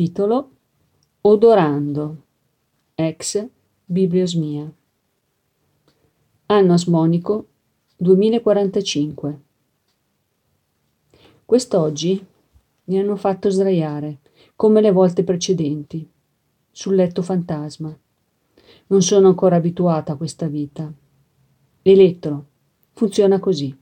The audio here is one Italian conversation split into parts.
Titolo Odorando, ex Bibliosmia. Anno asmonico 2045. Quest'oggi mi hanno fatto sdraiare, come le volte precedenti, sul letto fantasma. Non sono ancora abituata a questa vita. Elettro funziona così.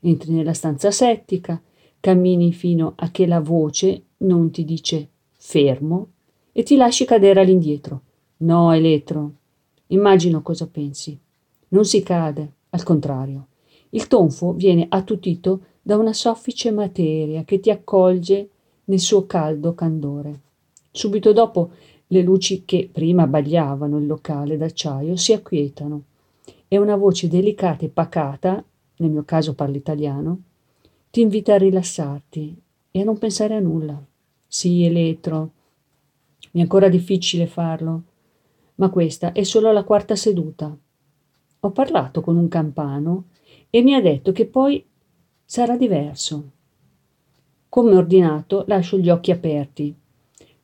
Entri nella stanza settica, cammini fino a che la voce non ti dice fermo e ti lasci cadere all'indietro. No, Elettro, immagino cosa pensi. Non si cade, al contrario. Il tonfo viene attutito da una soffice materia che ti accolge nel suo caldo candore. Subito dopo le luci che prima abbagliavano il locale d'acciaio si acquietano e una voce delicata e pacata, nel mio caso parlo italiano, ti invita a rilassarti e a non pensare a nulla. Sì, Elettro, mi è ancora difficile farlo, ma questa è solo la quarta seduta. Ho parlato con un campano e mi ha detto che poi sarà diverso. Come ordinato, lascio gli occhi aperti.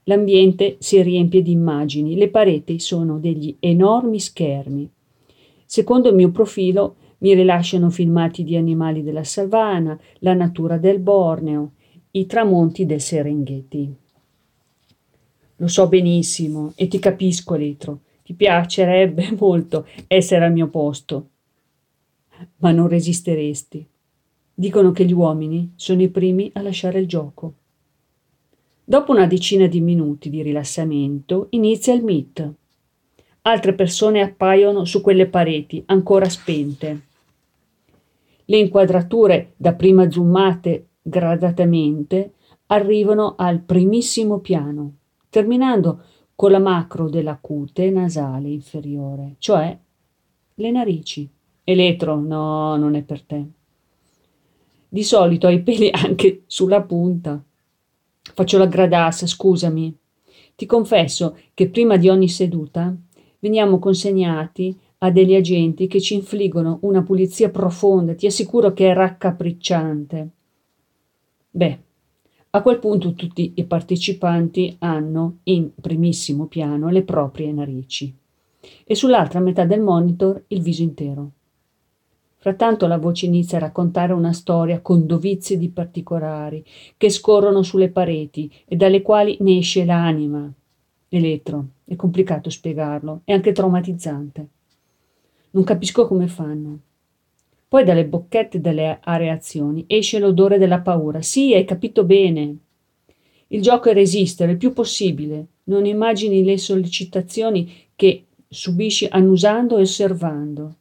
L'ambiente si riempie di immagini, le pareti sono degli enormi schermi. Secondo il mio profilo mi rilasciano filmati di animali della savana, la natura del Borneo, i tramonti del Serengeti. Lo so benissimo e ti capisco, Letro. Ti piacerebbe molto essere al mio posto, ma non resisteresti. Dicono che gli uomini sono i primi a lasciare il gioco. Dopo una decina di minuti di rilassamento inizia il meet. Altre persone appaiono su quelle pareti ancora spente. Le inquadrature, dapprima zoomate gradatamente, arrivano al primissimo piano, terminando con la macro della cute nasale inferiore, cioè le narici. Elettro, no, non è per te. Di solito hai peli anche sulla punta. Faccio la gradassa, scusami. Ti confesso che prima di ogni seduta veniamo consegnati a degli agenti che ci infliggono una pulizia profonda, ti assicuro che è raccapricciante. Beh, a quel punto tutti i partecipanti hanno in primissimo piano le proprie narici e sull'altra metà del monitor il viso intero. Frattanto la voce inizia a raccontare una storia con dovizie di particolari che scorrono sulle pareti e dalle quali ne esce l'anima. Elettro, è complicato spiegarlo, è anche traumatizzante. Non capisco come fanno. Poi dalle bocchette delle areazioni esce l'odore della paura. Sì, hai capito bene. Il gioco è resistere il più possibile. Non immagini le sollecitazioni che subisci annusando e osservando.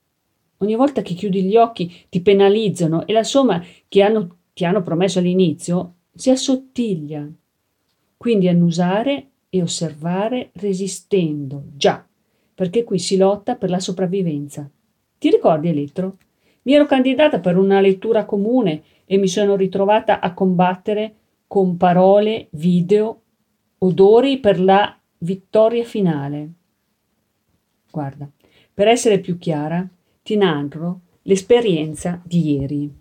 Ogni volta che chiudi gli occhi ti penalizzano e la somma che hanno, ti hanno promesso all'inizio si assottiglia. Quindi annusare e osservare resistendo, già perché qui si lotta per la sopravvivenza. Ti ricordi, Elettro? Mi ero candidata per una lettura comune e mi sono ritrovata a combattere con parole, video, odori per la vittoria finale. Guarda, per essere più chiara, ti narro l'esperienza di ieri.